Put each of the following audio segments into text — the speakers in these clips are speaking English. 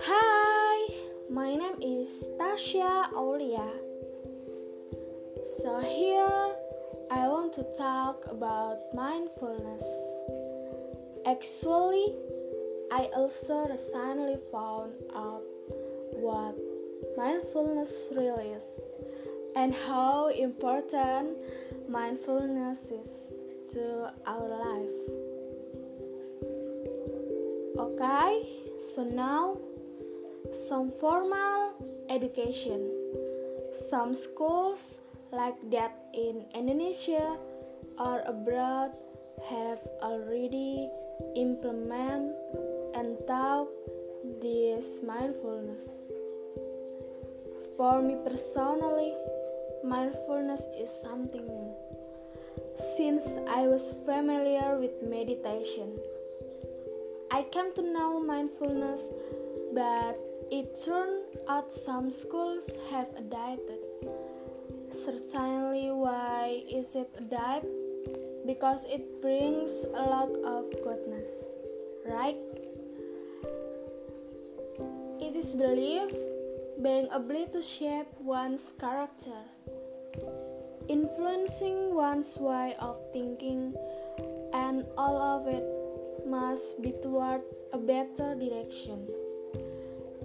Hi, my name is Tasha Aulia. So, here I want to talk about mindfulness. Actually, I also recently found out what mindfulness really is and how important mindfulness is to our life. Okay, so now some formal education. Some schools like that in Indonesia or abroad have already implemented and taught this mindfulness. For me personally, mindfulness is something new. Since I was familiar with meditation, I came to know mindfulness, but it turned out some schools have adapted. Certainly, why is it adapted? Because it brings a lot of goodness, right? It is believed being able to shape one's character, influencing one's way of thinking, and all of it must be toward a better direction.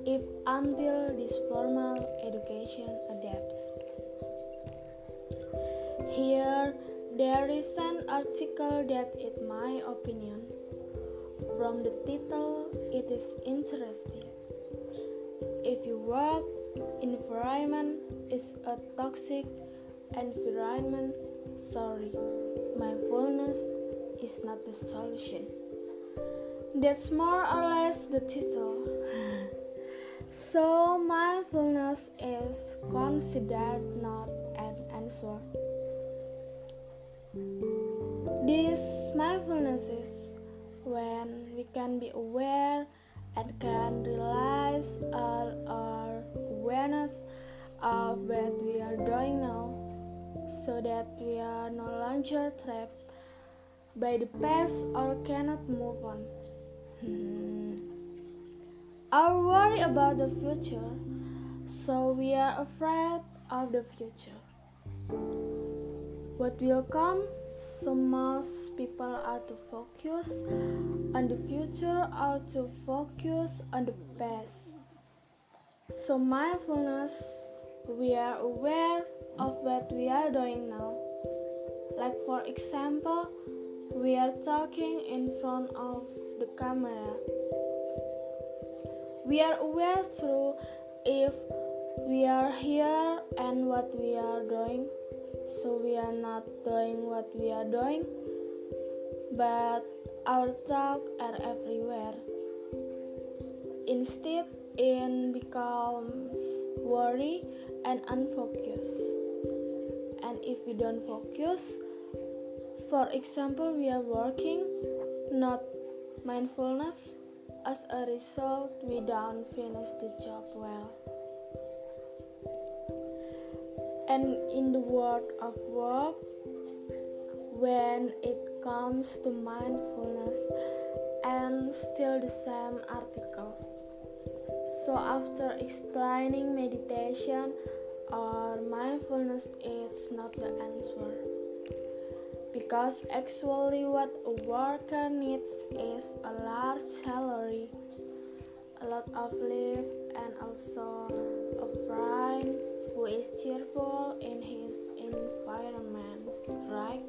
If until this formal education adapts. Here, there is an article that, in my opinion, from the title, it is interesting if you work environment is a toxic environment, sorry, mindfulness is not the solution. That's more or less the title. so, mindfulness is considered not an answer. This mindfulness is when we can be aware and can realize all our awareness of what we are doing now so that we are no longer trapped by the past or cannot move on. Hmm. Our worry about the future, so we are afraid of the future. What will come so most people are to focus on the future or to focus on the past. So mindfulness, we are aware are doing now. Like for example, we are talking in front of the camera. We are aware through if we are here and what we are doing so we are not doing what we are doing, but our thoughts are everywhere. Instead, it becomes worry and unfocused. And if we don't focus, for example, we are working, not mindfulness, as a result, we don't finish the job well. And in the world of work, when it comes to mindfulness, and still the same article. So, after explaining meditation or mindfulness, it's not the answer. Because actually, what a worker needs is a large salary, a lot of leave, and also a friend who is cheerful in his environment, right?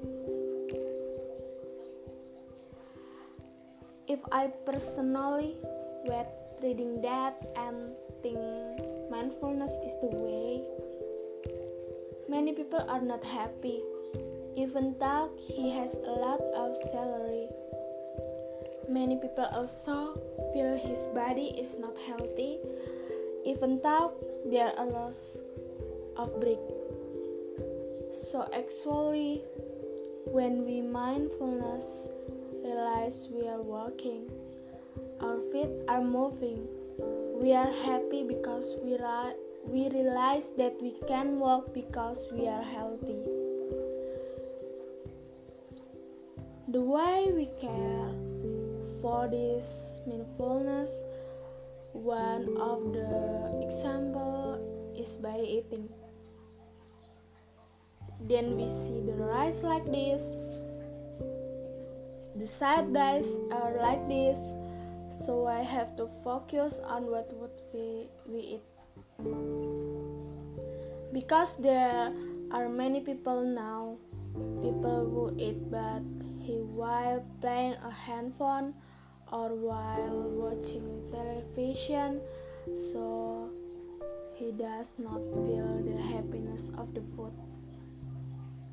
If I personally were reading that and think mindfulness is the way, many people are not happy, even though he has a lot of salary. Many people also feel his body is not healthy, even though there are lots of break. So actually, when we mindfulness realize we are walking, our feet are moving. We are happy because we ra- we realize that we can walk because we are healthy. The way we care for this mindfulness, one of the example is by eating. Then we see the rice like this, the side dish are like this, so I have to focus on what would we, we eat. Because there are many people now, people who eat but he while playing a handphone or while watching television, so he does not feel the happiness of the food.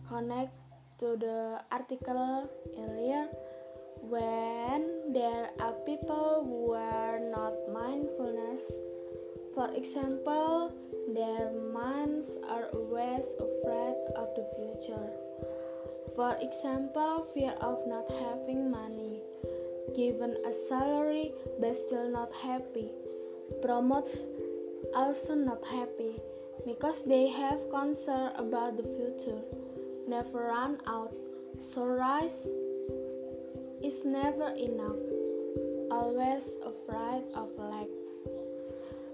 Connect to the article earlier when there are people who are not mindfulness. For example, their minds are always afraid of the future. For example, fear of not having money, given a salary but still not happy. Promotes also not happy because they have concern about the future. Never run out. So rise is never enough, always afraid of lack.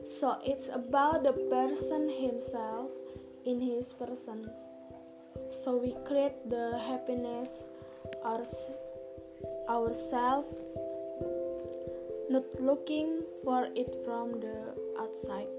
So it's about the person himself in his person. So we create the happiness our, ourselves, not looking for it from the outside.